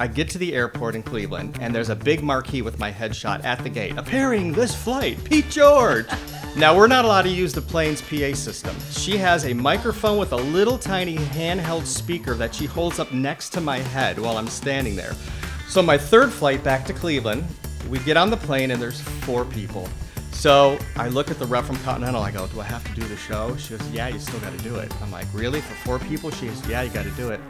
I get to the airport in Cleveland, and there's a big marquee with my headshot at the gate. Appearing this flight, Pete George. now, we're not allowed to use the plane's PA system. She has a microphone with a little tiny handheld speaker that she holds up next to my head while I'm standing there. So, my third flight back to Cleveland, we get on the plane, and there's four people. So I look at the rep from Continental. I go, "Do I have to do the show?" She goes, "Yeah, you still got to do it." I'm like, "Really? For four people?" She goes, "Yeah, you got to do it."